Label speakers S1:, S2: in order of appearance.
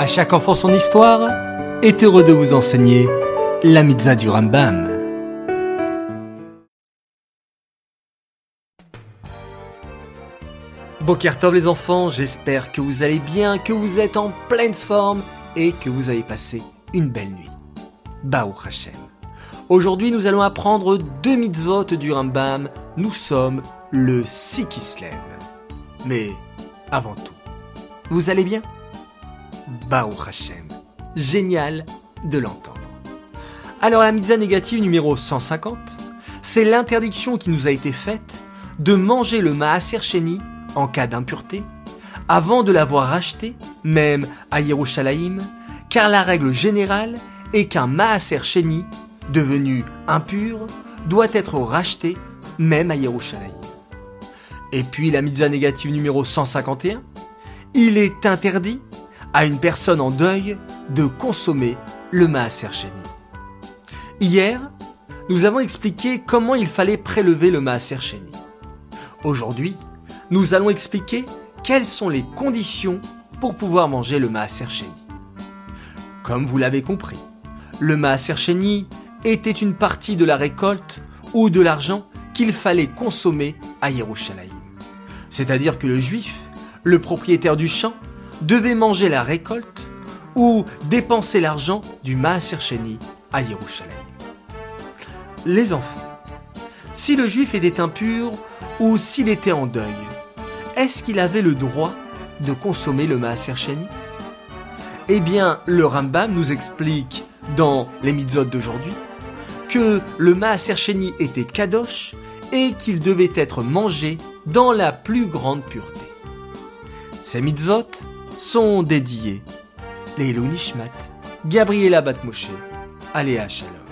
S1: À chaque enfant son histoire est heureux de vous enseigner la mitzvah du Rambam. Bokertov les enfants, j'espère que vous allez bien, que vous êtes en pleine forme et que vous avez passé une belle nuit. Baou Hashem. Aujourd'hui, nous allons apprendre deux mitzvot du Rambam. Nous sommes le Sikislev. Mais avant tout, vous allez bien? Baruch Hashem. Génial de l'entendre. Alors la mitzvah négative numéro 150, c'est l'interdiction qui nous a été faite de manger le maaser sheni en cas d'impureté avant de l'avoir acheté, même à Yerushalayim, car la règle générale est qu'un maaser sheni devenu impur doit être racheté même à Yerushalayim. Et puis la mitzvah négative numéro 151, il est interdit à une personne en deuil de consommer le maaser sheni. Hier, nous avons expliqué comment il fallait prélever le maaser sheni. Aujourd'hui, nous allons expliquer quelles sont les conditions pour pouvoir manger le maaser sheni. Comme vous l'avez compris, le maaser sheni était une partie de la récolte ou de l'argent qu'il fallait consommer à Yerushalayim. C'est-à-dire que le juif, le propriétaire du champ, devait manger la récolte ou dépenser l'argent du Maaser Sheni à Yerushalayim. Les enfants, si le juif était impur ou s'il était en deuil, est-ce qu'il avait le droit de consommer le Maaser Sheni? Eh bien, le Rambam nous explique dans les mitzvot d'aujourd'hui que le Maaser Sheni était kadosh et qu'il devait être mangé dans la plus grande pureté. Ces mitzvot sont dédiés les Nishmat, Gabriela Batmoshe, Aléa Shalom.